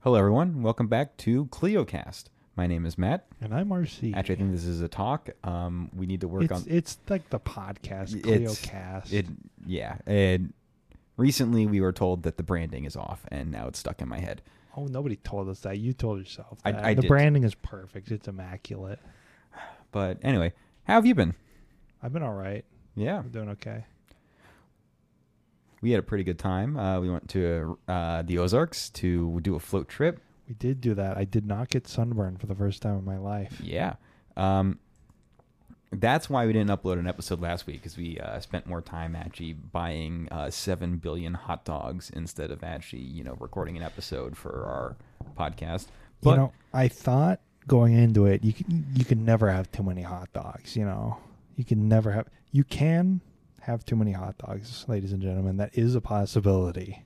Hello, everyone. Welcome back to KleioCast. My name is Matt. And I'm RC. Actually, I think this is a talk. Um, we need to work it's, on it's like the podcast, It's- KleioCast. it. Yeah, and recently we were told that the branding is off, and now it's stuck in my head. oh, nobody told us that. You told yourself I- that. I the did. branding is perfect. It's immaculate. But anyway, how have you been? I've been all right. Yeah, I'm doing okay. We had a pretty good time. Uh, we went to uh, the Ozarks to do a float trip. We did do that. I did not get sunburned for the first time in my life. Yeah. Um, that's why we didn't upload an episode last week because we uh, spent more time actually buying uh, seven billion hot dogs instead of actually, you know, recording an episode for our podcast. But you know, I thought going into it, you can you can never have too many hot dogs. You know, you can never have. You can have too many hot dogs, ladies and gentlemen. That is a possibility.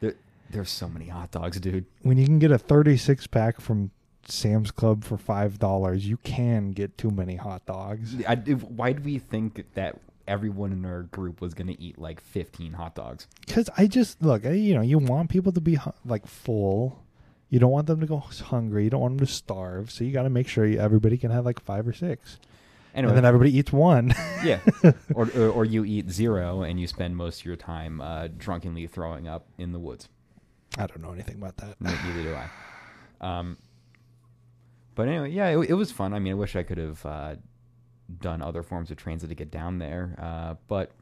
there, there's so many hot dogs, dude. when you can get a 36 pack from Sam's Club for five dollars, you can get too many hot dogs. I, why do we think that everyone in our group was going to eat like 15 hot dogs? Because I just look, I, you know, you want people to be like full. You don't want them to go hungry. You don't want them to starve. So you got to make sure you, everybody can have like five or six, Anyway, and then everybody eats one. yeah. Or, or, or you eat zero and you spend most of your time uh, drunkenly throwing up in the woods. I don't know anything about that. Neither do I. Um, but anyway, yeah, it, it was fun. I mean, I wish I could have uh, done other forms of transit to get down there, uh, but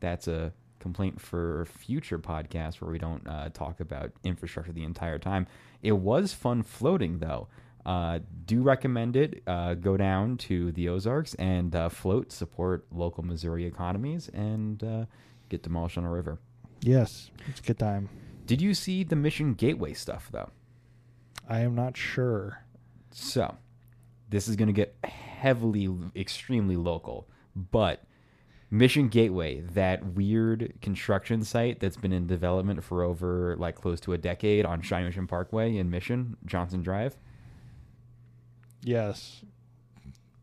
that's a complaint for future podcasts where we don't uh, talk about infrastructure the entire time. It was fun floating, though. Uh, do recommend it. Uh, go down to the Ozarks and uh, float, support local Missouri economies, and uh, get demolished on a river. Yes, it's a good time. Did you see the Mission Gateway stuff, though? I am not sure. So, this is going to get heavily, extremely local, but Mission Gateway, that weird construction site that's been in development for over like close to a decade on Shawnee Mission Parkway in Mission, Johnson Drive, Yes,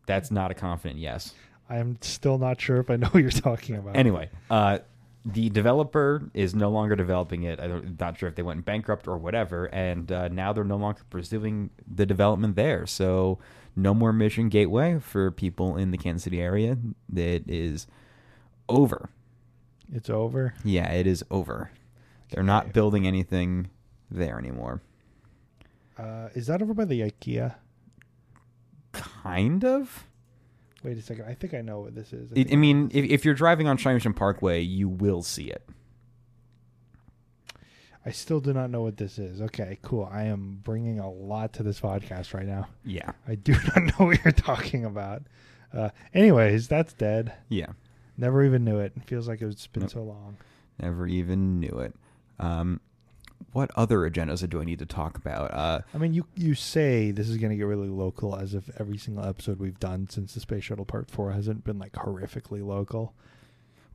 that's not a confident yes. I am still not sure if I know what you're talking about. Anyway, uh, the developer is no longer developing it. I'm not sure if they went bankrupt or whatever, and uh, now they're no longer pursuing the development there. So, no more Mission Gateway for people in the Kansas City area. It is over. it's over. Yeah, it is over. They're not building anything there anymore. Uh, is that over by the IKEA? Kind of. Wait a second. I think I know what this is. I, think I mean, if, if you're driving on Mission Parkway, you will see it. I still do not know what this is. Okay, cool. I am bringing a lot to this podcast right now. Yeah. I do not know what you're talking about. Uh, anyways, that's dead. Yeah. Never even knew it. It feels like it's been Nope. so long. Never even knew it. Um, what other agendas do I need to talk about? Uh, I mean, you you say this is going to get really local, as if every single episode we've done since the Space Shuttle Part Four hasn't been like horrifically local.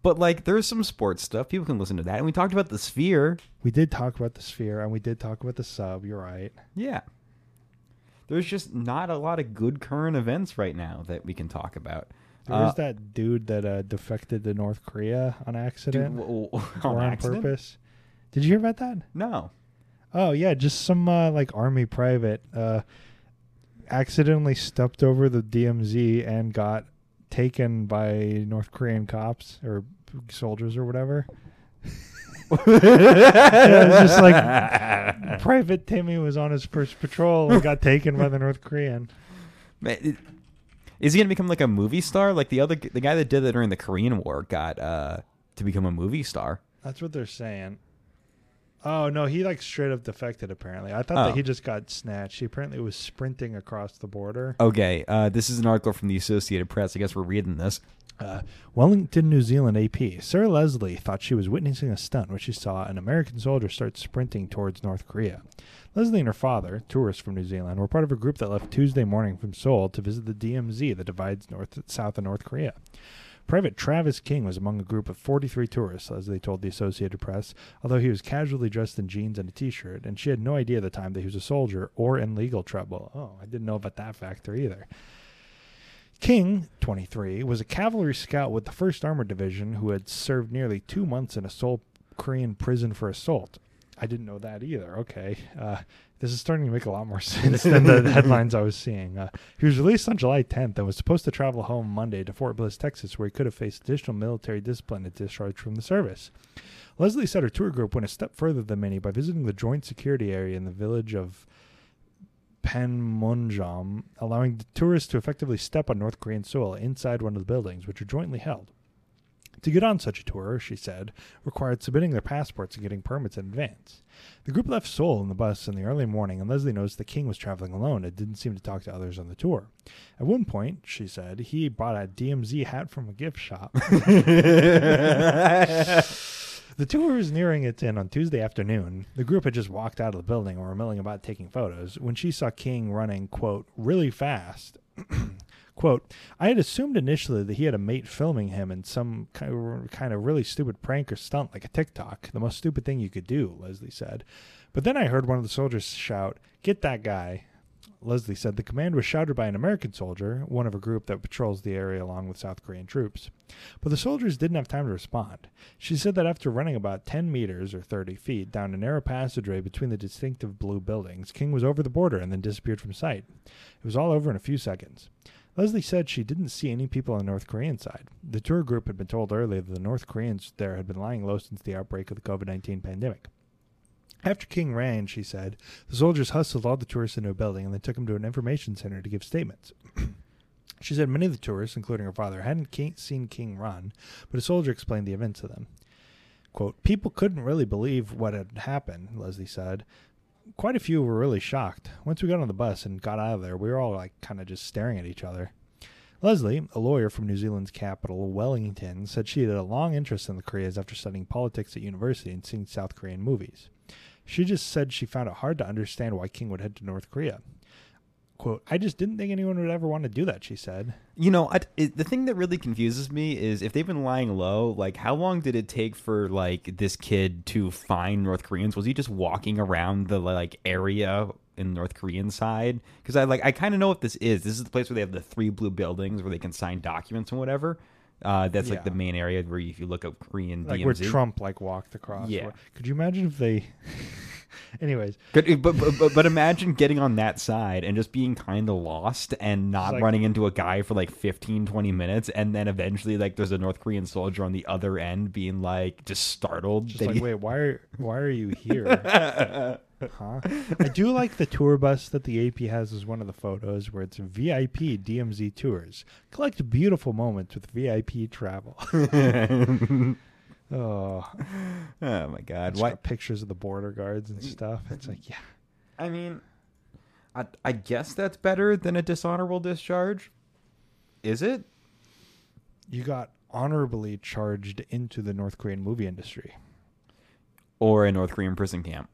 but like, there's some sports stuff. People can listen to that. And we talked about the Sphere. We did talk about the Sphere, and we did talk about the sub. You're right. Yeah. There's just not a lot of good current events right now that we can talk about. There was Uh, that dude that uh, defected to North Korea on Dude, accident w- w- or on on accident? purpose. Did you hear about that? No. Oh yeah, just some uh, like army private uh, accidentally stepped over the DMZ and got taken by North Korean cops or soldiers or whatever. it was just like- Private Timmy was on his first patrol and got taken by the North Korean. Man, Is he gonna become like a movie star? Like the other, the guy that did that during the Korean War got uh, to become a movie star. That's what they're saying. Oh no, he like straight up defected. Apparently, I thought Oh. that he just got snatched. He apparently was sprinting across the border. Okay, uh, this is an article from the Associated Press. I guess we're reading this. Uh, Wellington, New Zealand AP. Sarah Leslie thought she was witnessing a stunt when she saw an American soldier start sprinting towards North Korea. Leslie and her father, tourists from New Zealand, were part of a group that left Tuesday morning from Seoul to visit the DMZ that divides North South and North Korea. Private Travis King was among a group of 43 tourists, as they told the Associated Press, although he was casually dressed in jeans and a t-shirt, and she had no idea at the time that he was a soldier or in legal trouble. Oh, I didn't know about that factor either. King, 23, was a cavalry scout with the 1st Armored Division who had served nearly two months in a Seoul Korean prison for assault. I didn't know that either. Okay. Uh, this is starting to make a lot more sense than the headlines I was seeing. Uh, he was released on July 10th and was supposed to travel home Monday to Fort Bliss, Texas, where he could have faced additional military discipline and discharge from the service. Leslie said her tour group went a step further than many by visiting the joint security area in the village of Panmunjom, allowing the tourists to effectively step on North Korean soil inside one of the buildings, which are jointly held. To get on such a tour, she said, required submitting their passports and getting permits in advance. The group left Seoul in the bus in the early morning, and Leslie noticed the king was traveling alone and didn't seem to talk to others on the tour. At one point, she said, he bought a DMZ hat from a gift shop. The tour was nearing its end on Tuesday afternoon. The group had just walked out of the building and were milling about taking photos when she saw King running, quote, really fast. quote, I had assumed initially that he had a mate filming him in some kind of really stupid prank or stunt like a TikTok, the most stupid thing you could do, Leslie said. But then I heard one of the soldiers shout, Get that guy. Leslie said the command was shouted by an American soldier, one of a group that patrols the area along with South Korean troops. But the soldiers didn't have time to respond. She said that after running about 10 meters or 30 feet down a narrow passageway between the distinctive blue buildings, King was over the border and then disappeared from sight. It was all over in a few seconds. Leslie said she didn't see any people on the North Korean side. The tour group had been told earlier that the North Koreans there had been lying low since the outbreak of the COVID 19 pandemic. After King ran, she said, the soldiers hustled all the tourists into a building and then took them to an information center to give statements. she said many of the tourists, including her father, hadn't seen King run, but a soldier explained the event to them. Quote, People couldn't really believe what had happened, Leslie said. Quite a few were really shocked. Once we got on the bus and got out of there, we were all like kind of just staring at each other. Leslie, a lawyer from New Zealand's capital, Wellington, said she had a long interest in the Koreas after studying politics at university and seeing South Korean movies. She just said she found it hard to understand why King would head to North Korea. Quote, I just didn't think anyone would ever want to do that, she said. You know, I, it, the thing that really confuses me is if they've been lying low, like how long did it take for like this kid to find North Koreans? Was he just walking around the like area in North Korean side? Because I like I kind of know what this is. This is the place where they have the three blue buildings where they can sign documents and whatever. Uh, that's like Yeah. the main area where if you look up Korean Like DMZ. where Trump like walked across. Yeah. Could you imagine if they Anyways, but, but but- but imagine getting on that side and just being kind of lost and not like- running into a guy for like 15 20 minutes and then eventually like there's a North Korean soldier on the other end being like just startled just that like, he- wait, why are why are you here? huh? I do like the tour bus that the AP has as one of the photos where it's VIP DMZ tours. Collect beautiful moments with VIP travel. oh, oh my god it's pictures of the border guards and mm. stuff. It's like, yeah, I mean I, I guess that's better than a dishonorable discharge is it you got honorably charged into the North Korean movie industry. or a North Korean prison camp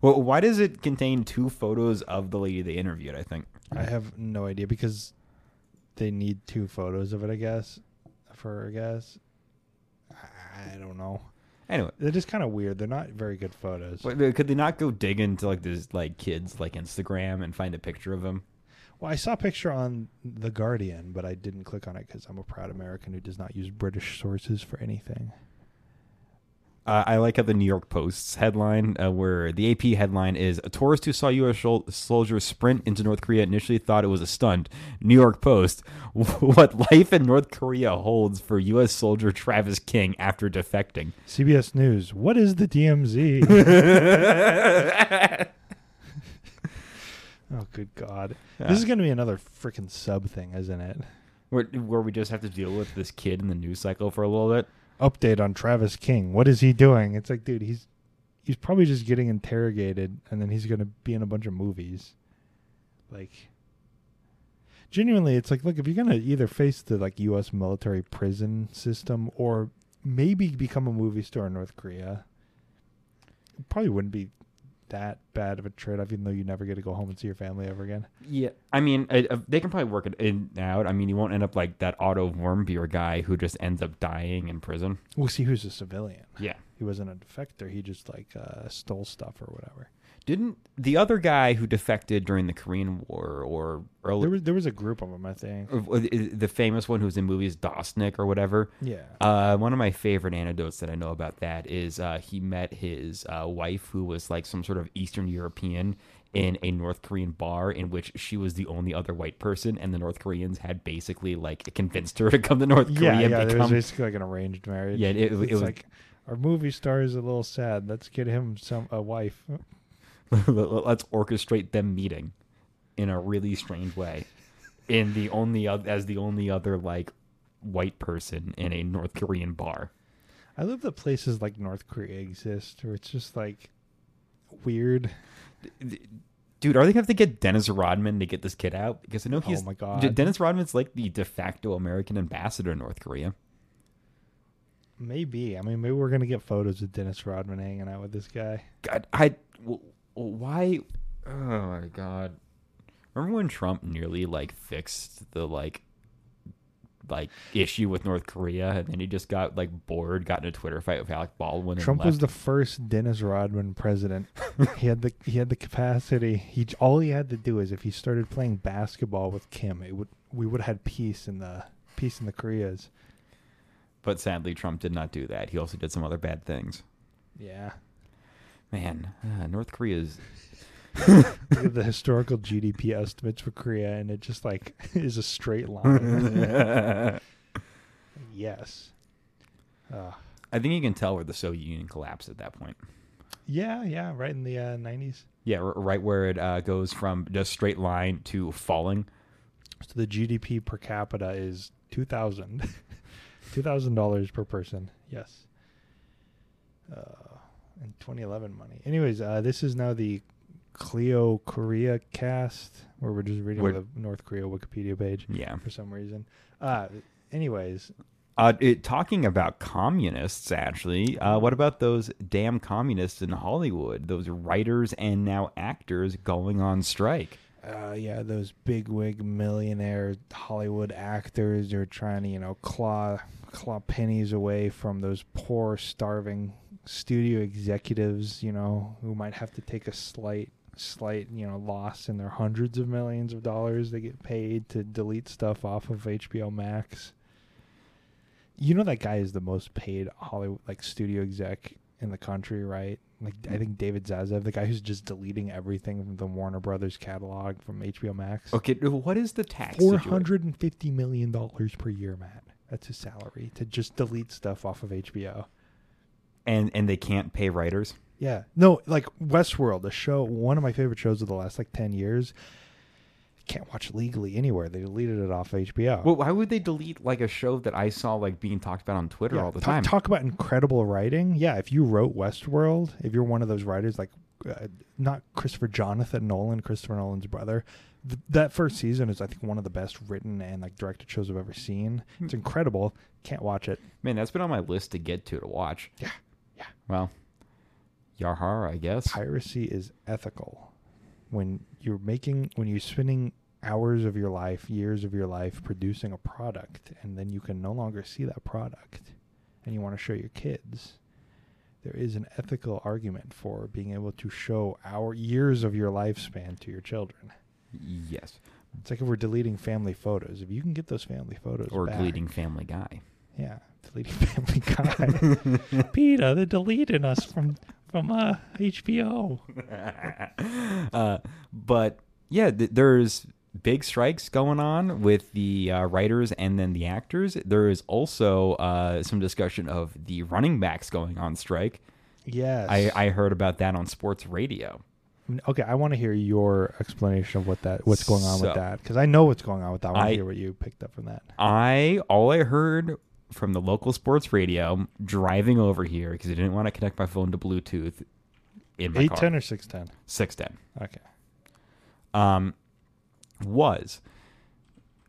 well why does it contain two photos of the lady they interviewed I think I have no idea because they need two photos of it. I guess for I guess I I don't know. anyway They're just kind of weird. They're not very good photos. Wait, could they not go dig into like this like kids like Instagram and find a picture of him? Well, I saw a picture on The Guardian, but I didn't click on it because I'm a proud American who does not use British sources for anything. Uh, I like how the New York Post's headline, uh, where the AP headline is "A tourist who saw U.S. soldiers sprint into North Korea initially thought it was a stunt." New York Post: What life in North Korea holds for U.S. soldier Travis King after defecting. CBS News. What is the DMZ? oh, good God! This is going to be another freaking sub thing, isn't it? where, where we just have to deal with this kid in the news cycle for a little bit. Update on Travis King. What is he doing? It's like, dude, he's he's probably just getting interrogated, and then he's going to be in a bunch of movies. Like, genuinely, it's like, look, if you're going to either face the like U.S. military prison system or maybe become a movie star in North Korea, it probably wouldn't be that bad of a trade-off, even though you never get to go home and see your family ever again. Yeah, I mean, I, uh, they can probably work it in out. I mean, you won't end up like that Otto Warmbier guy who just ends up dying in prison. We'll see who's a civilian. Yeah. He wasn't a defector. He just like uh, stole stuff or whatever. Didn't the other guy who defected during the Korean War or early, There was there was a group of them, I think. the the famous one who's in movies Dresnok or whatever? Yeah. Uh, one of my favorite anecdotes that I know about that is uh, he met his uh, wife, who was like some sort of Eastern European, in a North Korean bar in which she was the only other white person, and the North Koreans had basically like convinced her to come to North Korea. yeah, and yeah. There was basically like an arranged marriage. Yeah, it- it it's was- like our movie star is a little sad. Let's get him some a wife. let's orchestrate them meeting in a really strange way. In the only as the only other like white person in a North Korean bar. I love that places like North Korea exist, where it's just like weird. Dude, are they gonna have to get Dennis Rodman to get this kid out? Because I know he's oh my god. Dennis Rodman's like the de facto American ambassador in North Korea. Maybe. I mean, maybe we're gonna get photos of Dennis Rodman hanging out with this guy. God, I w- w- why? Oh my god! Remember when Trump nearly like fixed the like like issue with North Korea, and then he just got like bored, got in a Twitter fight with Alec Baldwin. And Trump was the first Dennis Rodman president. he had the he had the capacity. He all he had to do is if he started playing basketball with Kim, it would we would have had peace in the peace in the Koreas. but sadly, Trump did not do that. He also did some other bad things. Yeah. Man, uh, North Korea's the historical GDP estimates for Korea, and it just like is a straight line. yes. Uh, I think you can tell where the Soviet Union collapsed at that point. yeah, yeah, right in the uh, 90s. Yeah, r- right where it uh, goes from just straight line to falling. So the GDP per capita is 2000 $2,000 per person. Yes. Uh, in 2011 money. Anyways, uh, this is now the Kleio Korea cast, where we're just reading Where- the North Korea Wikipedia page Yeah. for some reason. Uh, anyways, Uh, it, talking about communists, actually, uh, what about those damn communists in Hollywood? Those writers and now actors going on strike. uh, yeah, those bigwig millionaire Hollywood actors are trying to, you know, claw claw pennies away from those poor, starving studio executives, you know, who might have to take a slight, slight, you know, loss in their hundreds of millions of dollars they get paid to delete stuff off of HBO Max. You know that guy is the most paid Hollywood like studio exec in the country, right? Like I think David Zaslav, the guy who's just deleting everything from the Warner Brothers catalog from HBO Max. Okay, what is the tax? Four hundred and fifty million dollars per year, Matt. That's his salary to just delete stuff off of HBO. And and they can't pay writers. Yeah, no, like Westworld, a show, one of my favorite shows of the last like ten years. Can't watch legally anywhere. They deleted it off HBO. Well, why would they delete like a show that I saw like being talked about on Twitter Yeah, all the talk, time? Talk about incredible writing. Yeah, if you wrote Westworld, if you're one of those writers like uh, not Christopher Jonathan Nolan, Christopher Nolan's brother, th- that first season is I think one of the best written and like directed shows I've ever seen. Hmm. It's incredible. Can't watch it. Man, that's been on my list to get to to watch. Yeah, yeah. Well, Yarhar, I guess. Piracy is ethical. When you're making when you're spending hours of your life, years of your life producing a product and then you can no longer see that product and you want to show your kids there is an ethical argument for being able to show our years of your lifespan to your children. Yes, It's like if we're deleting family photos. If you can get those family photos or back- deleting Family Guy. yeah, deleting Family Guy. Peter, they're deleting us from from uh, HBO. uh, but yeah, th- there's big strikes going on with the uh, writers and then the actors. There is also uh, some discussion of the running backs going on strike. Yes. I, I heard about that on sports radio. okay, I want to hear your explanation of what that what's going on So- with that because I know what's going on with that. I want I- to hear what you picked up from that. I all I heard from the local sports radio driving over here because I didn't want to connect my phone to Bluetooth in my Eight car. or six ten? Six ten. Okay. um, was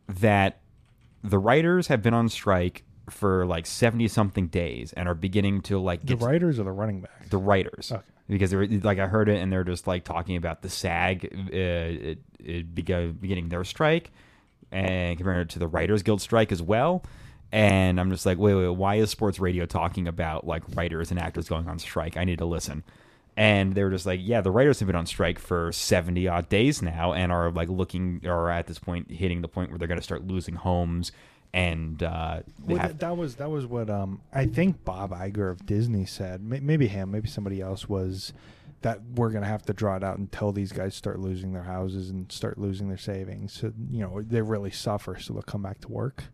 that the writers have been on strike for like 70 something days and are beginning to like The writers or the running backs? the writers Okay. because they're like I heard it and they're just like talking about the SAG uh, it, it beginning their strike and comparing it to the Writers Guild strike as well. And I'm just like, wait, wait, why is sports radio talking about like writers and actors going on strike? I need to listen. And they were just like, yeah, the writers have been on strike for 70 odd days now and are like looking, or at this point, hitting the point where they're going to start losing homes. And uh, Well, have- that, was that was what um I think Bob Iger of Disney said. Maybe him, maybe somebody else was that we're gonna have to draw it out until these guys start losing their houses and start losing their savings. So you know they really suffer, so they'll come back to work.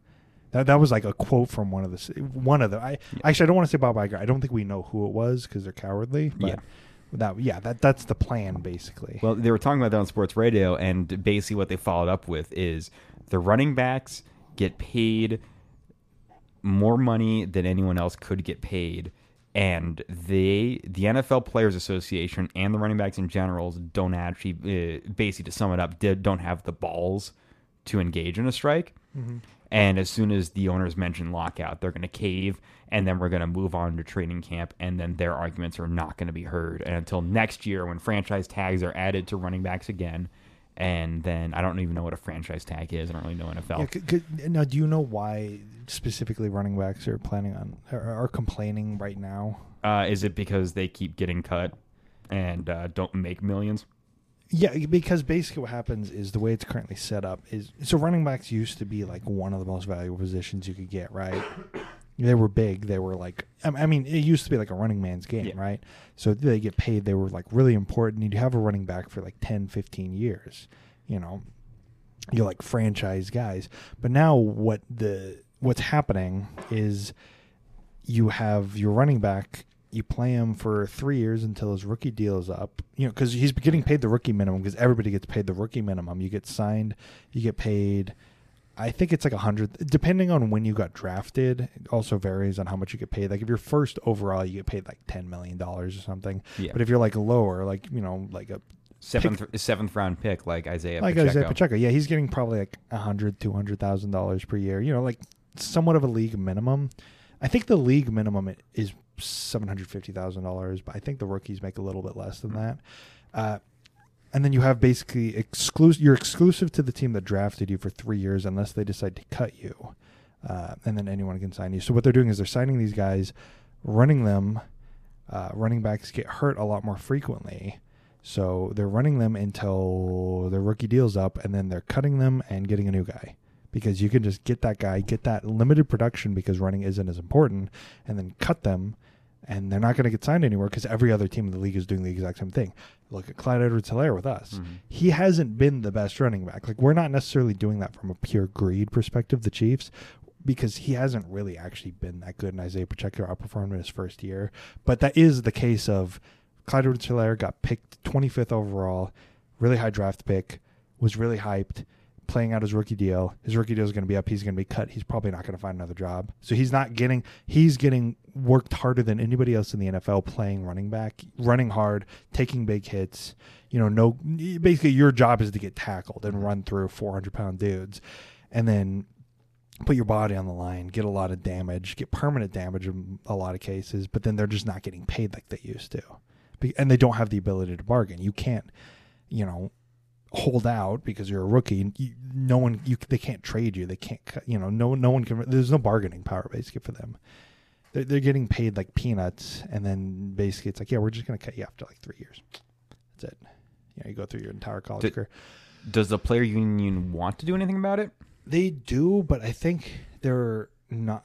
That that was like a quote from one of the one of the. I actually I don't want to say Bob Iger. I don't think we know who it was because they're cowardly. But Yeah. that yeah that that's the plan basically. Well, they were talking about that on sports radio, and basically what they followed up with is the running backs get paid more money than anyone else could get paid, and they, the NFL Players Association and the running backs in general, don't actually, uh, basically to sum it up, did, don't have the balls to engage in a strike. And as soon as the owners mention lockout, they're going to cave, and then we're going to move on to training camp, and then their arguments are not going to be heard. And until next year, when franchise tags are added to running backs again, and then I don't even know what a franchise tag is. I don't really know NFL. Yeah, c- c- now, do you know why specifically running backs are planning on are, are complaining right now? Uh, is it because they keep getting cut and uh, don't make millions? Yeah, because basically what happens is the way it's currently set up is so running backs used to be like one of the most valuable positions you could get, right? They were big. They were like, I mean, it used to be like a running man's game, Yeah. right? So they get paid. They were like really important. You'd have a running back for like 10, 15 years, you know, you're like franchise guys. But now what the what's happening is you have your running back. You play him for three years until his rookie deal is up. You know, because he's getting paid the rookie minimum. Because everybody gets paid the rookie minimum. You get signed. You get paid. I think it's like a hundred, depending on when you got drafted. It also varies on how much you get paid. Like if you're first overall, you get paid like ten million dollars or something. Yeah. But if you're like lower, like you know, like a Seventh seventh round pick like Isaiah like Pacheco. Isaiah Pacheco. Yeah, he's getting probably like a hundred, two hundred thousand dollars per year. You know, like somewhat of a league minimum. I think the league minimum is seven hundred fifty thousand dollars, but I think the rookies make a little bit less than that. Uh, and then you have basically exclusive. You're exclusive to the team that drafted you for three years, unless they decide to cut you, uh, and then anyone can sign you. So what they're doing is they're signing these guys, running them. Uh, running backs get hurt a lot more frequently. So they're running them until their rookie deal's up, and then they're cutting them and getting a new guy because you can just get that guy, get that limited production because running isn't as important, and then cut them, and they're not going to get signed anywhere because every other team in the league is doing the exact same thing. Look at Clyde Edwards-Helaire with us. Mhm. He hasn't been the best running back. Like we're not necessarily doing that from a pure greed perspective. The Chiefs. Because he hasn't really actually been that good, and Isaiah Pacheco outperformed in his first year. But that is the case of Clyde Edwards-Helaire got picked 25th overall, really high draft pick, was really hyped, playing out his rookie deal. His rookie deal is going to be up. He's going to be cut. He's probably not going to find another job. So he's not getting. He's getting worked harder than anybody else in the NFL playing running back, running hard, taking big hits. You know, no. Basically, your job is to get tackled and run through 400 pound dudes, and then put your body on the line, get a lot of damage, get permanent damage in a lot of cases, but then they're just not getting paid like they used to. And they don't have the ability to bargain. You can't, you know, hold out because you're a rookie. You, no one, you they can't trade you. They can't, you know, no no one can. There's no bargaining power basically for them. They're, they're getting paid like peanuts, and then basically it's like, yeah, we're just gonna cut you after like three years. That's it. You know, you go through your entire college Did- career. Does the player union want to do anything about it? They do, but I think they're not.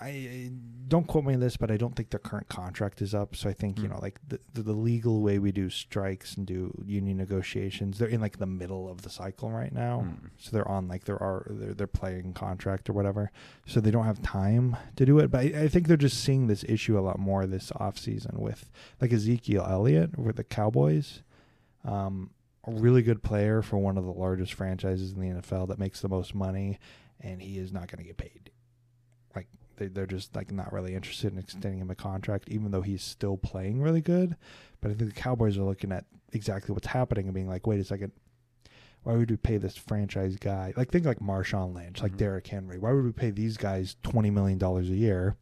I, don't quote me on this, but I don't think their current contract is up. So I think you Hmm. know, like the, the the legal way we do strikes and do union negotiations, they're in like the middle of the cycle right now. Hmm. So they're on like their are their their playing contract or whatever. So they don't have time to do it. But I, I think they're just seeing this issue a lot more this off season with like Ezekiel Elliott with the Cowboys. Um, a really good player for one of the largest franchises in the NFL that makes the most money, and he is not going to get paid. They, they're just like not really interested in extending him a contract, even though he's still playing really good. But I think the Cowboys are looking at exactly what's happening and being like, wait a second, why would we pay this franchise guy? Like think like Marshawn Lynch, like Mhm. Derrick Henry. Why would we pay these guys twenty million dollars a year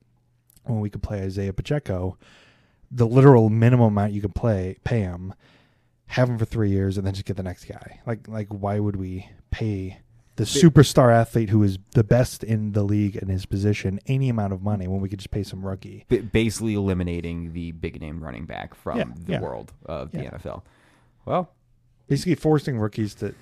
when we could play Isaiah Pacheco? The literal minimum amount you could play pay him, have him for three years, and then just get the next guy. Like like why would we pay the superstar athlete who is the best in the league in his position any amount of money when we could just pay some rookie. B- basically eliminating the big name running back from Yeah, the yeah. world of the NFL. Well, Basically, forcing rookies to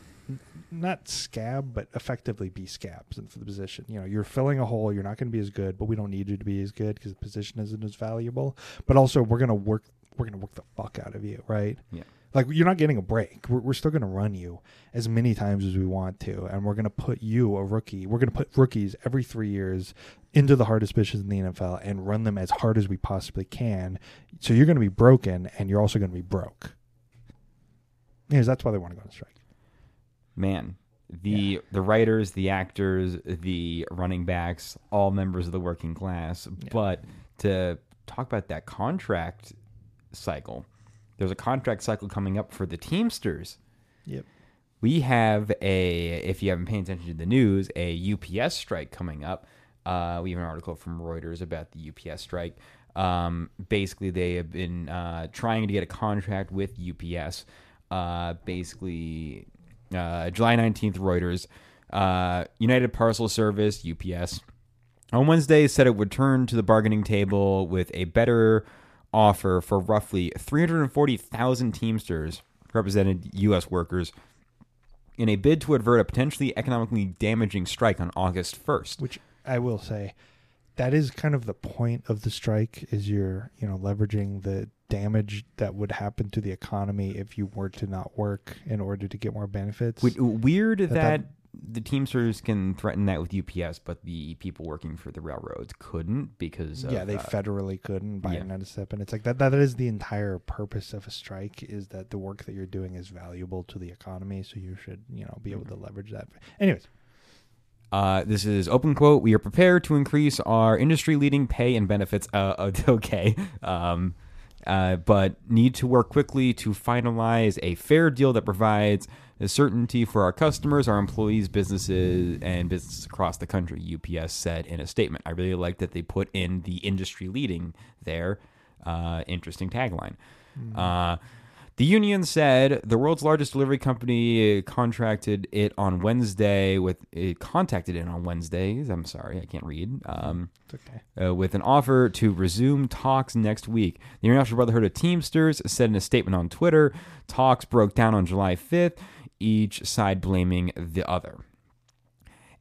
not scab, but effectively be scabs for the position. You know, you're filling a hole. You're not going to be as good, but we don't need you to be as good because the position isn't as valuable. But also, we're going to work. We're going to work the fuck out of you, right? Yeah. Like you're not getting a break. We're, we're still going to run you as many times as we want to, and we're going to put you a rookie. We're going to put rookies every three years into the hardest pitches in the NFL and run them as hard as we possibly can. So you're going to be broken, and you're also going to be broke. Because that's why they want to go on strike. man, the the writers, the actors, the running backs, all members of the working class. But to talk about that contract cycle, there's a contract cycle coming up for the Teamsters. Yep. We have a, if you haven't paid attention to the news, a UPS strike coming up. Uh, we have an article from Reuters about the UPS strike. Um, basically, they have been uh, trying to get a contract with UPS. Uh, basically, uh, July 19th, Reuters. Uh, United Parcel Service, UPS, on Wednesday said it would turn to the bargaining table with a better offer for roughly 340,000 Teamsters, represented U.S. workers, in a bid to avert a potentially economically damaging strike on August 1st. Which I will say, that is kind of the point of the strike. Is you're you know leveraging the damage that would happen to the economy if you were to not work in order to get more benefits. We- Weird that, that- the Teamsters can threaten that with UPS, but the people working for the railroads couldn't because of, yeah, they uh, federally couldn't. yeah. Had to step in. It's like that. That is the entire purpose of a strike: is that the work that you're doing is valuable to the economy. So you should, you know, be able to leverage that. Anyways, Uh, this is open quote. We are prepared to increase our industry leading pay and benefits. Uh, uh, okay. Um, uh, but need to work quickly to finalize a fair deal that provides the certainty for our customers, our employees, businesses, and businesses across the country, UPS said in a statement. I really like that they put in the industry leading there. Uh, interesting tagline. Uh, the union said the world's largest delivery company contracted it on Wednesday with it contacted it on Wednesdays. I'm sorry, I can't read. Um, it's okay. uh, with an offer to resume talks next week. The International Brotherhood of Teamsters said in a statement on Twitter, talks broke down on July 5th, each side blaming the other.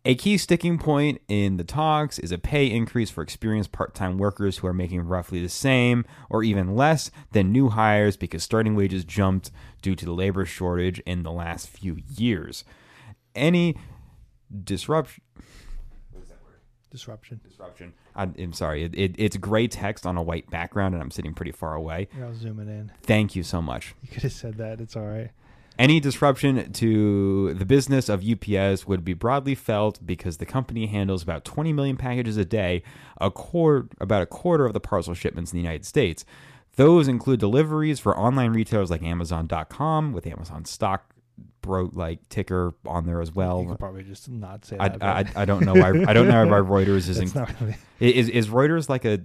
A key sticking point in the talks is a pay increase for experienced part time workers who are making roughly the same or even less than new hires because starting wages jumped due to the labor shortage in the last few years. Any disruption What is that word? Disruption. disruption. I'm, I'm sorry. It, it, it's gray text on a white background, and I'm sitting pretty far away. Here, I'll zoom it in. Thank you so much. You could have said that. It's all right. Any disruption to the business of UPS would be broadly felt because the company handles about 20 million packages a day, a quarter, about a quarter of the parcel shipments in the United States. Those include deliveries for online retailers like Amazon.com with Amazon stock bro like ticker on there as you well. could probably just not say I, that. I, but I don't know why I don't know why Reuters is it's in, not really. is is Reuters like a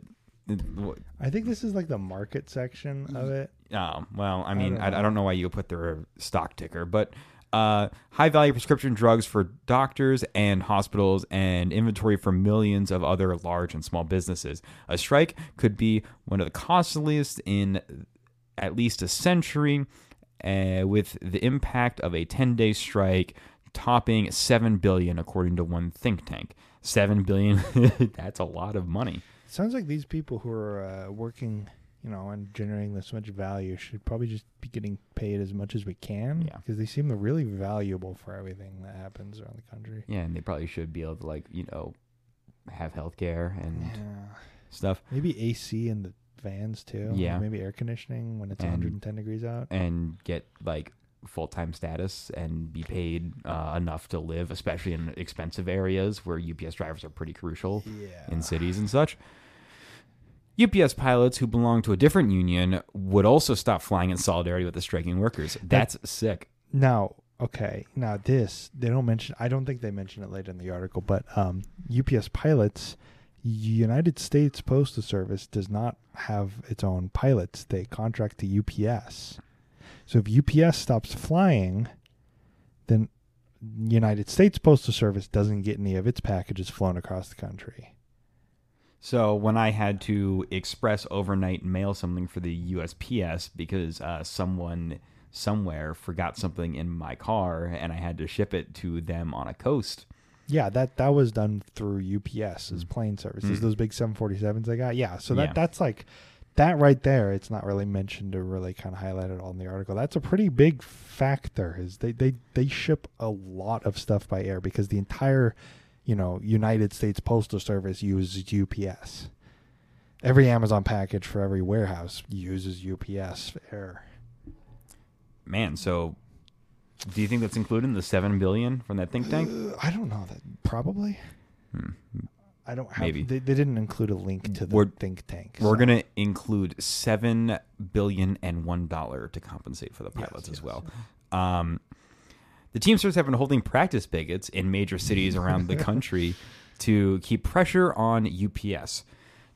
I think this is like the market section of it. Oh, well, I mean, don't I, I, don't know why you put their stock ticker, but uh, high value prescription drugs for doctors and hospitals and inventory for millions of other large and small businesses. A strike could be one of the costliest in at least a century, uh, with the impact of a 10 day strike topping 7 billion according to one think tank 7 billion that's a lot of money Sounds like these people who are uh, working, you know, and generating this much value should probably just be getting paid as much as we can. Yeah. Because they seem really valuable for everything that happens around the country. yeah and they probably should be able to like you know have health care and Yeah. stuff Maybe AC in the vans too. Yeah. Maybe air conditioning when it's And- 110 degrees out. and get like full-time status and be paid uh, enough to live especially in expensive areas where ups drivers are pretty crucial Yeah. in cities and such ups pilots who belong to a different union would also stop flying in solidarity with the striking workers that's sick Now, okay. Now this they don't mention. I don't think they mention it later in the article, but um, UPS pilots, United States Postal Service does not have its own pilots. They contract to UPS. So if UPS stops flying, then United States Postal Service doesn't get any of its packages flown across the country. So when I had to express overnight mail something for the USPS because uh, someone somewhere forgot something in my car and I had to ship it to them on a coast. Yeah, that that was done through UPS as plane services. Mm. Those big 747s I got. Yeah, so that Yeah. that's like that right there. It's not really mentioned or really kind of highlighted all in the article. That's a pretty big factor. Is they they they ship a lot of stuff by air because the entire you know United States Postal Service uses UPS. Every Amazon package for every warehouse uses UPS air. Man, so do you think that's included in the seven billion from that think tank? Uh, I don't know that probably. Hmm. I don't have. Maybe. They, they didn't include a link to the We're- think tank. We're so- gonna include seven billion and one dollar to compensate for the Yes, pilots as yes. well. Um, the Teamsters have been holding practice bigots in major cities around the country to keep pressure on UPS.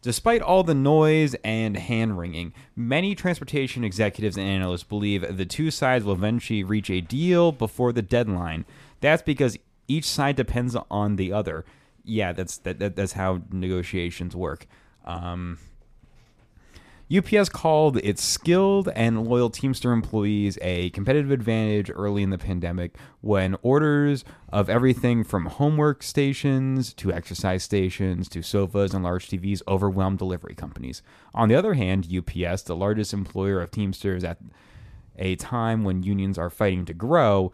Despite all the noise and hand wringing, many transportation executives and analysts believe the two sides will eventually reach a deal before the deadline. That's because each side depends on the other. Yeah, that's that, that that's how negotiations work. Um, UPS called its skilled and loyal Teamster employees a competitive advantage early in the pandemic when orders of everything from homework stations to exercise stations to sofas and large TVs overwhelmed delivery companies. On the other hand, UPS, the largest employer of Teamsters at a time when unions are fighting to grow,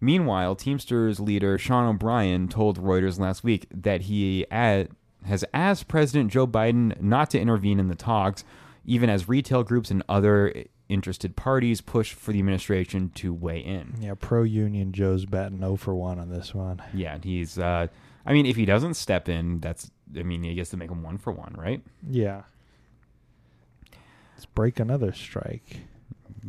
Meanwhile, Teamsters leader Sean O'Brien told Reuters last week that he ad- has asked President Joe Biden not to intervene in the talks, even as retail groups and other interested parties push for the administration to weigh in. Yeah, pro union Joe's batting 0 for 1 on this one. Yeah, and he's. Uh, I mean, if he doesn't step in, that's. I mean, he gets to make him one for one, right? Yeah. Let's break another strike.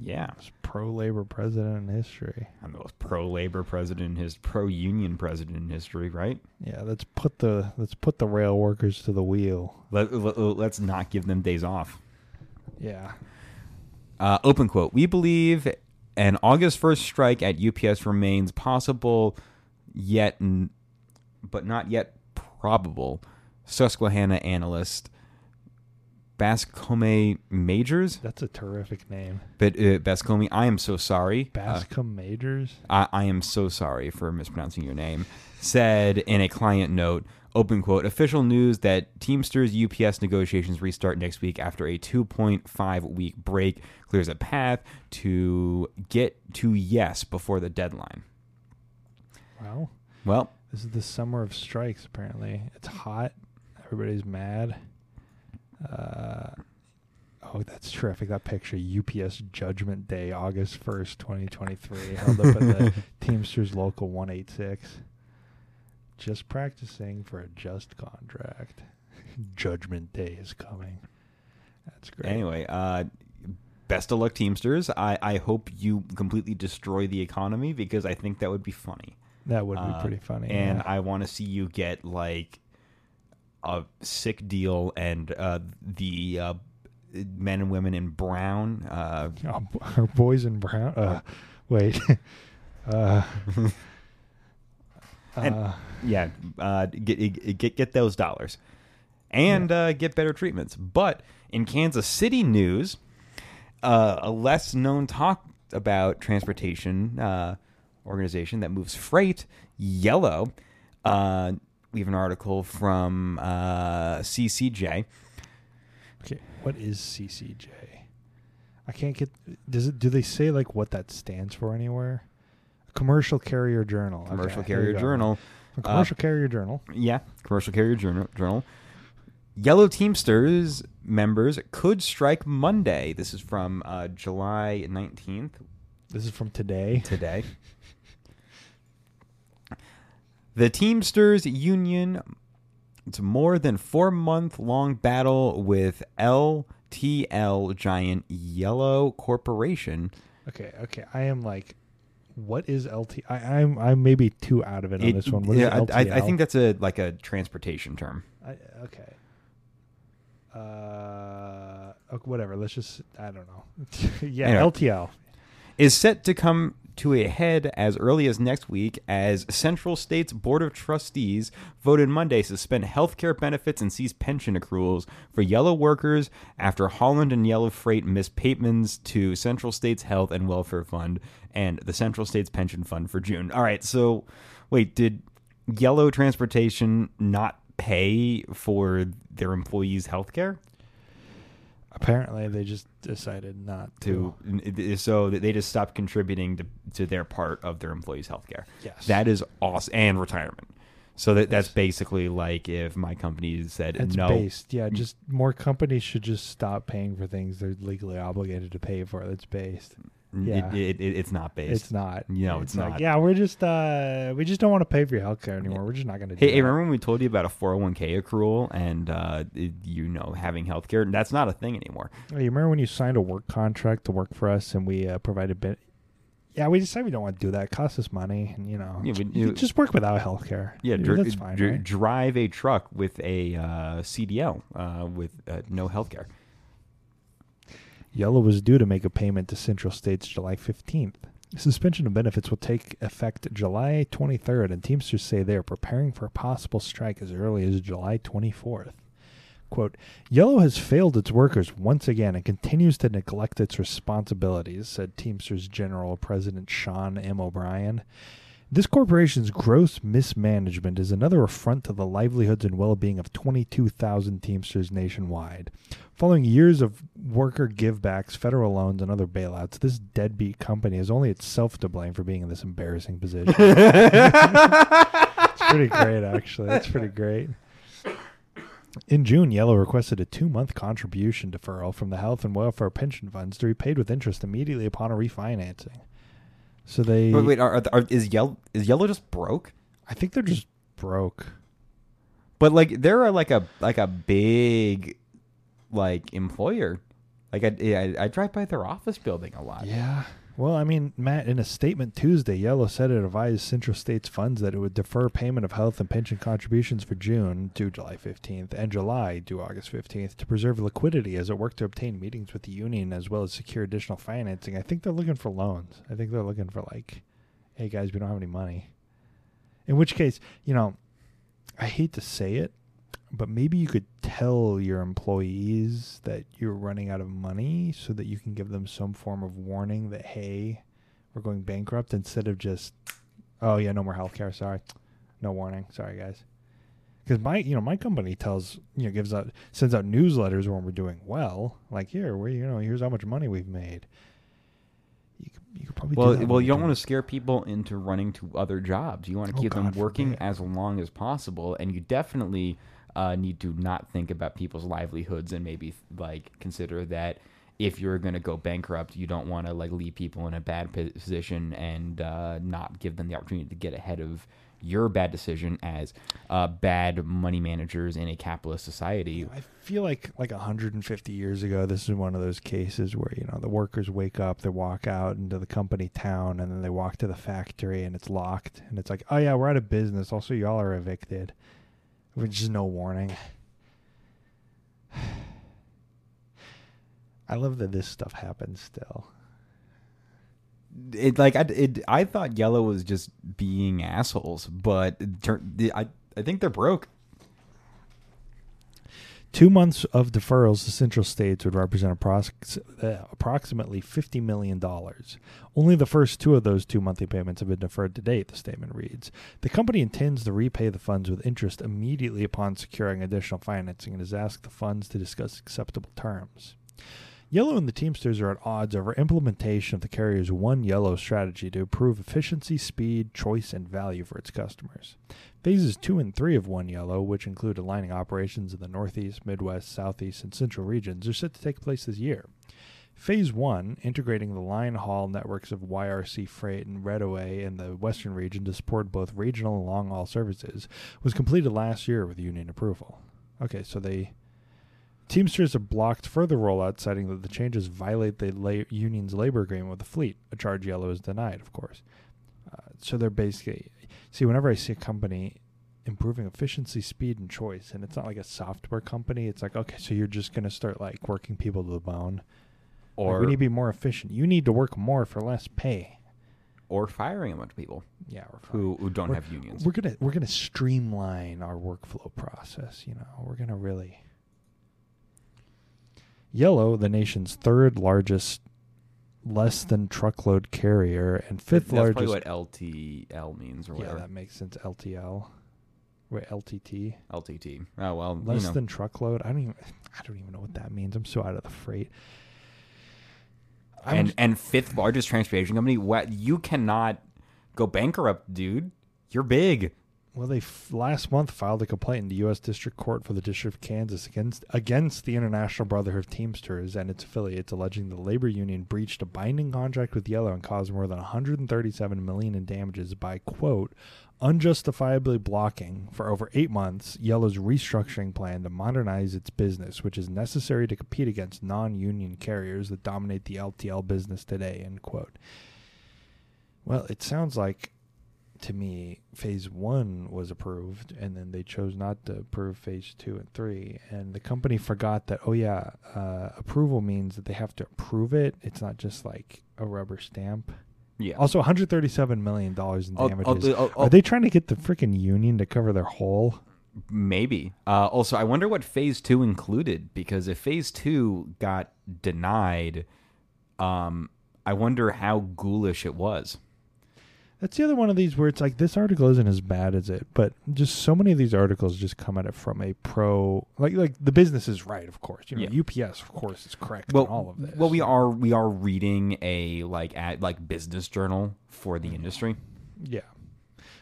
Yeah, pro labor president in history. I'm the most pro labor president in his pro union president in history, right? Yeah, let's put the let's put the rail workers to the wheel. Let, let, let's not give them days off. Yeah. Uh, open quote. We believe an August 1st strike at UPS remains possible, yet, n- but not yet probable. Susquehanna analyst Bascome Majors. That's a terrific name. But uh, Bascome, I am so sorry. Uh, Bascome Majors. I, I am so sorry for mispronouncing your name, said in a client note, open quote, official news that Teamsters UPS negotiations restart next week after a 2.5 week break clears a path to get to yes before the deadline. Well, Well, this is the summer of strikes apparently. It's hot. Everybody's mad. Uh Oh, that's terrific. That picture, UPS Judgment Day, August 1st, 2023, held up at the Teamsters Local 186. Just practicing for a just contract. Judgment Day is coming. That's great. anyway, uh, best of luck, Teamsters. I, I hope you completely destroy the economy because I think that would be funny. That would be Uh, pretty funny. and yeah. I want to see you get like a sick deal and uh, the uh, men and women in brown. Uh, Oh, boys in brown. Uh, wait. uh, And- uh, yeah, uh, get get get those dollars and uh, get better treatments. But in Kansas City news, uh, a less known talk about transportation uh, organization that moves freight, Yellow. Uh, we have an article from uh, CCJ. okay. What is CCJ? I can't get. Does it? Do they say like what that stands for anywhere? Commercial Carrier Journal. Commercial there Carrier. Journal. A Commercial Carrier Journal. Yeah, Commercial Carrier Journal. Journal. Yellow Teamsters members could strike Monday. This is from uh, July 19th, This is from today. today. The Teamsters Union, it's a more than four month long battle with LTL giant Yellow Corporation. Okay. Okay. I am like, what is LT? I, I'm I'm maybe too out of it on It- this one. What is yeah, I, I, I think that's a like a transportation term. I, okay. Uh, whatever. Let's just. I don't know. yeah, Anyway. LTL. Is set to come to a head as early as next week as Central State's Board of Trustees voted Monday to suspend health care benefits and cease pension accruals for Yellow workers after Holland and Yellow Freight missed payments to Central State's Health and Welfare Fund and the Central State's Pension Fund for June. All right, so wait, did Yellow Transportation not pay for their employees' health care? Apparently, they just decided not to. to so they just stopped contributing to, to their part of their employees' health care. Yes. That is awesome. And retirement. So that that's basically like if my company said It's no. based. Yeah, mm. just more companies should just stop paying for things they're legally obligated to pay for. That's based. It- yeah. it, it, it's not based. It's not. No, it's like, not. yeah, we're just uh we just don't want to pay for your healthcare anymore. We're just not going to do Hey, hey, remember when we told you about a 401k accrual and uh, you know having health care? That's not a thing anymore. You remember when you signed a work contract to work for us and we uh, provided ben- Yeah, we decided we don't want to do that. It costs us money and you know. Yeah, you you- just work without healthcare. Yeah, Yeah, dri- that's fine, dri- right? drive a truck with a uh, CDL uh, with uh, no health care. Yellow was due to make a payment to Central States July 15th. Suspension of benefits will take effect July 23rd, and Teamsters say they are preparing for a possible strike as early as July 24th. Quote, Yellow has failed its workers once again and continues to neglect its responsibilities, said Teamsters General President Sean M. O'Brien. This corporation's gross mismanagement is another affront to the livelihoods and well being of 22,000 Teamsters nationwide. Following years of worker givebacks, federal loans, and other bailouts, this deadbeat company is only itself to blame for being in this embarrassing position. it's pretty great, actually. It's pretty great. In June, Yellow requested a two month contribution deferral from the health and welfare pension funds to be paid with interest immediately upon a refinancing. So they. Wait, wait are, are, is yellow is yellow just broke? I think they're just broke. But like they're like a like a big like employer. Like I, I I drive by their office building a lot. Yeah. Well, I mean, Matt, in a statement Tuesday, Yellow said it advised Central States funds that it would defer payment of health and pension contributions for June due July 15th and July due August 15th to preserve liquidity as it worked to obtain meetings with the union as well as secure additional financing. I think they're looking for loans. I think they're looking for like, hey guys, we don't have any money. In which case, you know, I hate to say it, but maybe you could tell your employees that you're running out of money so that you can give them some form of warning that hey we're going bankrupt instead of just oh yeah no more healthcare sorry. No warning sorry guys. Because my you know my company tells you know gives out sends out newsletters when we're doing well. Like here we you know here's how much money we've made. You could, you could probably Well, do well, you don't want to scare people into running to other jobs. You want to Oh, keep them working as long as possible, and you definitely uh, need to not think about people's livelihoods and maybe like consider that if you're going to go bankrupt, you don't want to like leave people in a bad position and uh, not give them the opportunity to get ahead of your bad decision as uh, bad money managers in a capitalist society. I feel like like 150 years ago, this is one of those cases where you know the workers wake up, they walk out into the company town, and then they walk to the factory, and it's locked, and it's like, oh yeah, we're out of business. Also, y'all are evicted, with just no warning. I love that this stuff happens still. it like I it, I thought Yellow was just being assholes, but it I I think they're broke. Two months of deferrals to Central States would represent uh, approximately $50 million. Only the first two of those two monthly payments have been deferred to date, the statement reads. The company intends to repay the funds with interest immediately upon securing additional financing and has asked the funds to discuss acceptable terms. Yellow and the Teamsters are at odds over implementation of the carrier's One Yellow strategy to improve efficiency, speed, choice, and value for its customers. Phases 2 and 3 of One Yellow, which include aligning operations in the Northeast, Midwest, Southeast, and Central regions, are set to take place this year. Phase 1, integrating the line haul networks of YRC Freight and Reddaway in the Western region to support both regional and long haul services, was completed last year with union approval. Okay, so they. Teamsters have blocked further rollout, citing that the changes violate the la- union's labor agreement with the fleet, a charge Yellow is denied, of course. Uh, so they're basically. See, whenever I see a company improving efficiency, speed, and choice, and it's not like a software company, it's like, okay, so you're just going to start like working people to the bone. Like, Or we need to be more efficient. You need to work more for less pay. or firing a bunch of people Yeah, who, who don't We're- have unions. We're gonna we're gonna streamline our workflow process. You know, we're gonna really. Yellow, the nation's third largest, less than truckload carrier, and fifth That's largest. probably what LTL means or yeah, whatever. Yeah, that makes sense. LTL, wait, LTT, LTT. Oh well, less you know. than truckload. I don't even. I don't even know what that means. I'm so out of the freight. I'm and and fifth largest transportation company. What you cannot go bankrupt, dude. You're big. Well, they f- last month filed a complaint in the U.S. District Court for the District of Kansas against against the International Brotherhood of Teamsters and its affiliates, alleging the labor union breached a binding contract with Yellow and caused more than 137 million in damages by quote unjustifiably blocking for over eight months Yellow's restructuring plan to modernize its business, which is necessary to compete against non-union carriers that dominate the LTL business today. End quote. Well, it sounds like to me, phase one was approved, and then they chose not to approve phase two and three. And the company forgot that, oh, yeah, uh, approval means that they have to approve it. It's not just like a rubber stamp. Yeah. Also, $137 million in damages. I'll- I'll- I'll- Are they trying to get the freaking union to cover their hole? Maybe. Uh, also, I wonder what phase two included because if phase two got denied, um, I wonder how ghoulish it was. That's the other one of these where it's like this article isn't as bad as it, but just so many of these articles just come at it from a pro like like the business is right, of course. You know, Yeah. UPS of course is correct Well, in all of this. well, we are we are reading a like ad, like business journal for the industry. Yeah.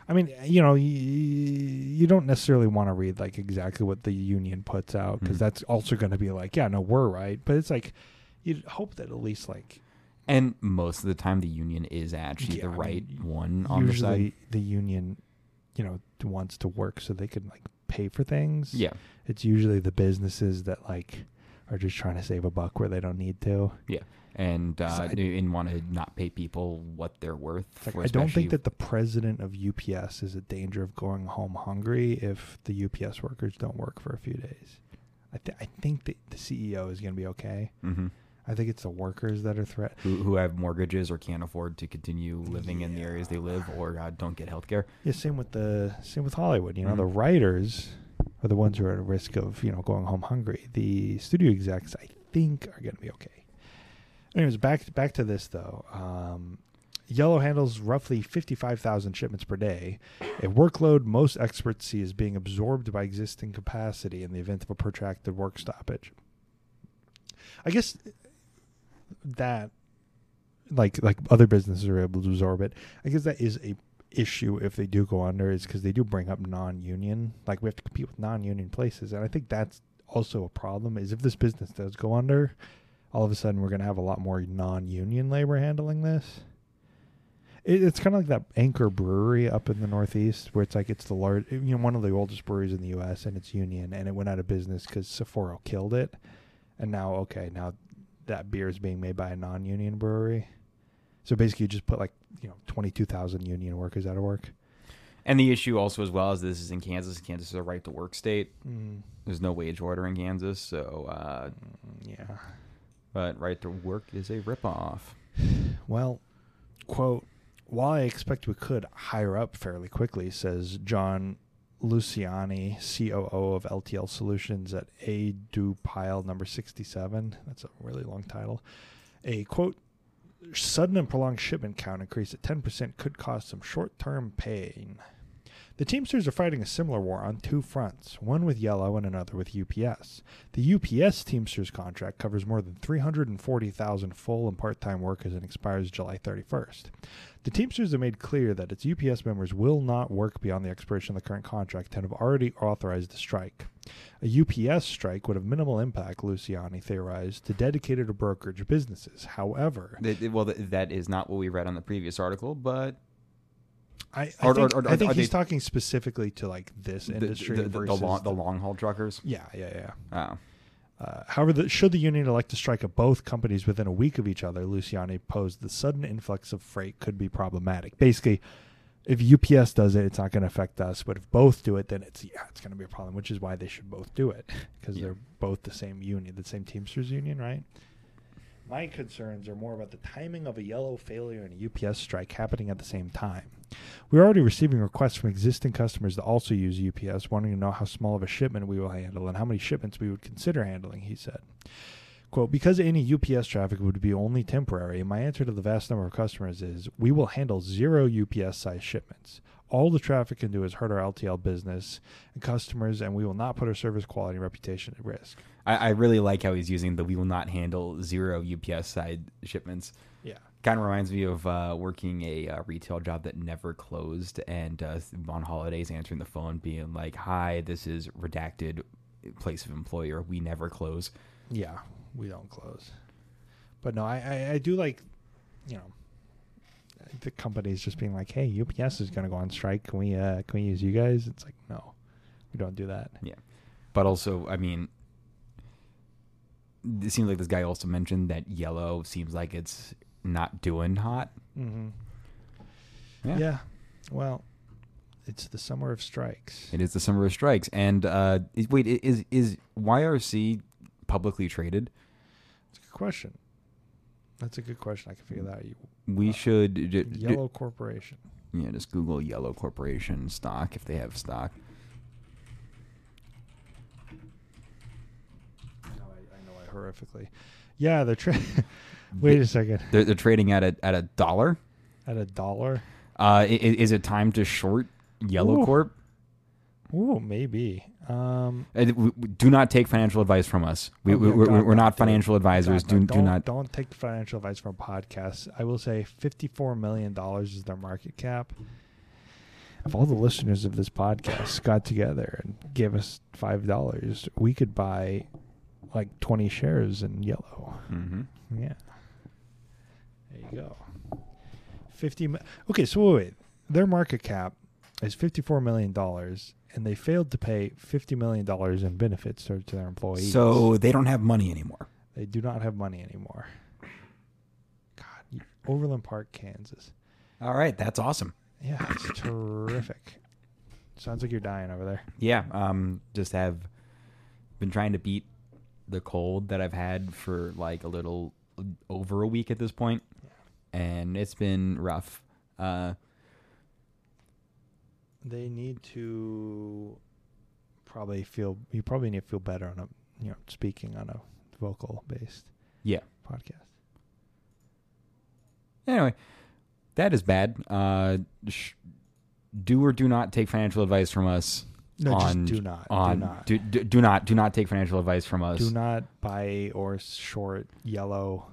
I mean, you know, you, you don't necessarily want to read like exactly what the union puts out because Mhm. that's also going to be like, yeah, no, we're right. But it's like, you'd hope that at least like And most of the time, the union is actually Yeah, the I right mean, one on the usually side. the union, you know, wants to work so they can like pay for things. Yeah, It's usually the businesses that like are just trying to save a buck where they don't need to. Yeah, and uh, I- and want to not pay people what they're worth. Like, for I don't think that the president of UPS is a danger of going home hungry if the UPS workers don't work for a few days. I, th- I think that the CEO is going to be okay. Mhm. I think it's the workers that are threat. who who have mortgages or can't afford to continue living in the areas they live or uh, don't get health care. Yeah, same with the same with Hollywood. You know, Mhm. the writers are the ones who are at risk of you know going home hungry. The studio execs, I think, are going to be okay. Anyways, back back to this though. Um, Yellow handles roughly fifty-five thousand shipments per day, a workload most experts see as being absorbed by existing capacity in the event of a protracted work stoppage. I guess that like like other businesses are able to absorb it. I guess that is a issue if they do go under is because they do bring up non-union. Like we have to compete with non-union places, and I think that's also a problem. Is if this business does go under, all of a sudden we're going to have a lot more non-union labor handling this. It, it's kind of like that Anchor Brewery up in the Northeast, where it's like it's the large, you know, one of the oldest breweries in the U.S. and it's union, and it went out of business because Sapporo killed it, and now okay, now that beer is being made by a non-union brewery. So basically, you just put like you know twenty two thousand union workers out of work. And the issue also as well is this is in Kansas. Kansas is a right to work state. Mm, There's no wage order in Kansas, so uh, yeah. but right to work is a ripoff. Well, quote, while I expect we could hire up fairly quickly, says John Luciani, COO of LTL Solutions at A. Duie Pyle number 67. That's a really long title. A quote, sudden and prolonged shipment count increase at 10% could cause some short term pain. The Teamsters are fighting a similar war on two fronts, one with Yellow and another with UPS. The UPS Teamsters contract covers more than 340,000 full and part time workers and expires July 31st. The Teamsters have made clear that its UPS members will not work beyond the expiration of the current contract and have already authorized a strike. A UPS strike would have minimal impact, Luciani theorized, to dedicated or brokerage businesses. However, well, th- that is not what we read on the previous article, but I, I Or- think, or- or I think he's they- talking specifically to like this industry the, the, the, versus long, the the- long haul truckers. Yeah, yeah, yeah. Oh. Uh, however, the, should the union elect to strike at both companies within a week of each other, Luciani posed the sudden influx of freight could be problematic. Basically, if UPS does it, it's not going to affect us, but if both do it, then it's yeah, it's going to be a problem. Which is why they should both do it because Yeah. they're both the same union, the same Teamsters union, right? My concerns are more about the timing of a yellow failure and a UPS strike happening at the same time. We're already receiving requests from existing customers to also use UPS, wanting to know how small of a shipment we will handle and how many shipments we would consider handling, he said. Quote, because any UPS traffic would be only temporary, my answer to the vast number of customers is we will handle zero UPS size shipments. All the traffic can do is hurt our LTL business and customers, and we will not put our service quality and reputation at risk. I, I really like how he's using the "we will not handle zero UPS side shipments." Yeah. Kind of reminds me of uh, working a uh, retail job that never closed, and uh, on holidays answering the phone, being like, "Hi, this is redacted place of employer. We never close." Yeah, we don't close. But no, I, I, I do like, you know, the companies just being like, "Hey, UPS is going to go on strike. Can we uh, can we use you guys?" It's like, no, we don't do that. Yeah, but also, I mean, it seems like this guy also mentioned that yellow seems like it's not doing hot. Mm-hmm. Yeah. Yeah. Well, it's the summer of strikes. It is the summer of strikes, and uh, is, wait, is is YRC publicly traded? It's a good question. That's a good question. I can figure that out. You- We Uh, should j- Yellow Corporation. yeah, just Google Yellow Corporation stock if they have stock. I know I, I know I horrifically. Yeah, they're tra- Wait a second. They're, they're trading at a at a dollar. At a dollar. Uh, i- i- is it time to short Yellow Ooh. Corp? Ooh, maybe. Um, Do not take financial advice from us. We, Oh, we, yeah, we're, don't- we're not it. financial advisors. Do, don't, do not. don't take financial advice from podcasts. I will say fifty-four million dollars is their market cap. If all the listeners of this podcast got together and gave us five dollars, we could buy like twenty shares in yellow. hmm Yeah. There you go. Fifty. mi- Okay, so wait, wait. Their market cap is fifty-four million dollars, and they failed to pay fifty million dollars in benefits to, to their employees. So they don't have money anymore. They do not have money anymore. God, Overland Park, Kansas. All right, that's awesome. Yeah, it's terrific. Sounds like you're dying over there. Yeah, um, just have been trying to beat the cold that I've had for like a little over a week at this point, and it's been rough. Uh, They need to probably feel. You probably need to feel better on a you know speaking on a vocal based yeah. podcast. Anyway, that is bad. Uh, sh- do or do not take financial advice from us. No, on, just do not. On, do not. Do, do, do not do not take financial advice from us. Do not buy or short yellow.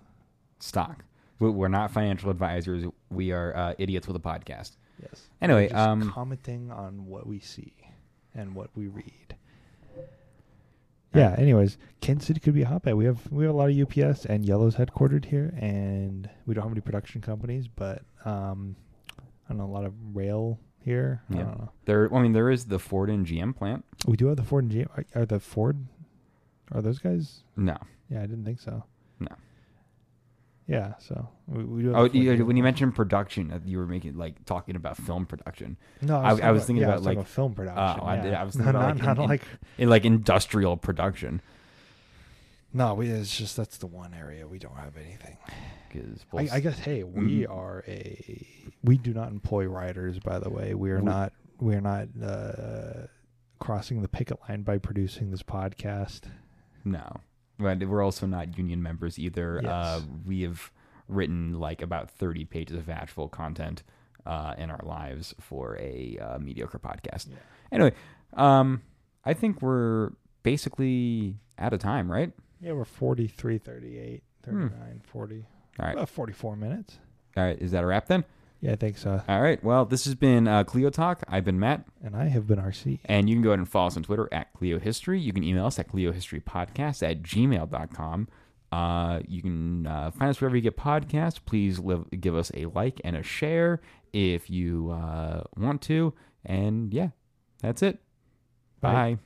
stock. We- We're not financial advisors. We are uh, idiots with a podcast. Yes. Anyway, just um, commenting on what we see and what we read. Yeah. Anyways, Kansas City could be a hotbed. We have we have a lot of UPS and Yellow's headquartered here, and we don't have any production companies, but um, I don't know a lot of rail here. I Yeah. don't know. There, I mean, there is the Ford and GM plant. We do have the Ford and GM. Are, the Ford? Are those guys? No, Yeah, I didn't think so. No. Yeah. So we, we do. Have oh, you, when you mentioned production, uh, you were making like talking about film production, no, I- I was talking thinking yeah, I about, was talking like- film production. Oh, I yeah. did- I was thinking about, not, like, not in- like in like industrial production. No, we, it's just that's the one area we don't have anything. 'Cause I, I guess hey, we Mhm. are a we do not employ writers. By the way, we are We- not we are not uh, crossing the picket line by producing this podcast. no, but we're also not union members either. Uh, we have written like about thirty pages of actual content uh, in our lives for a uh, mediocre podcast. Yeah. Anyway, um, I think we're basically out of time, right? Yeah, we're 43, 38, Hmm. 39, 40. All right. About 44 minutes. All right, is that a wrap then? Yeah, I think so. All right. Well, this has been uh, Kleio Talk. I've been Matt, And I have been RC. and you can go ahead and follow us on Twitter at Kleio History. You can email us at KleioHistoryPodcast at gmail.com. Uh, you can uh, find us wherever you get podcasts. Please live, give us a like and a share if you uh, want to. And yeah, that's it. Bye. Bye.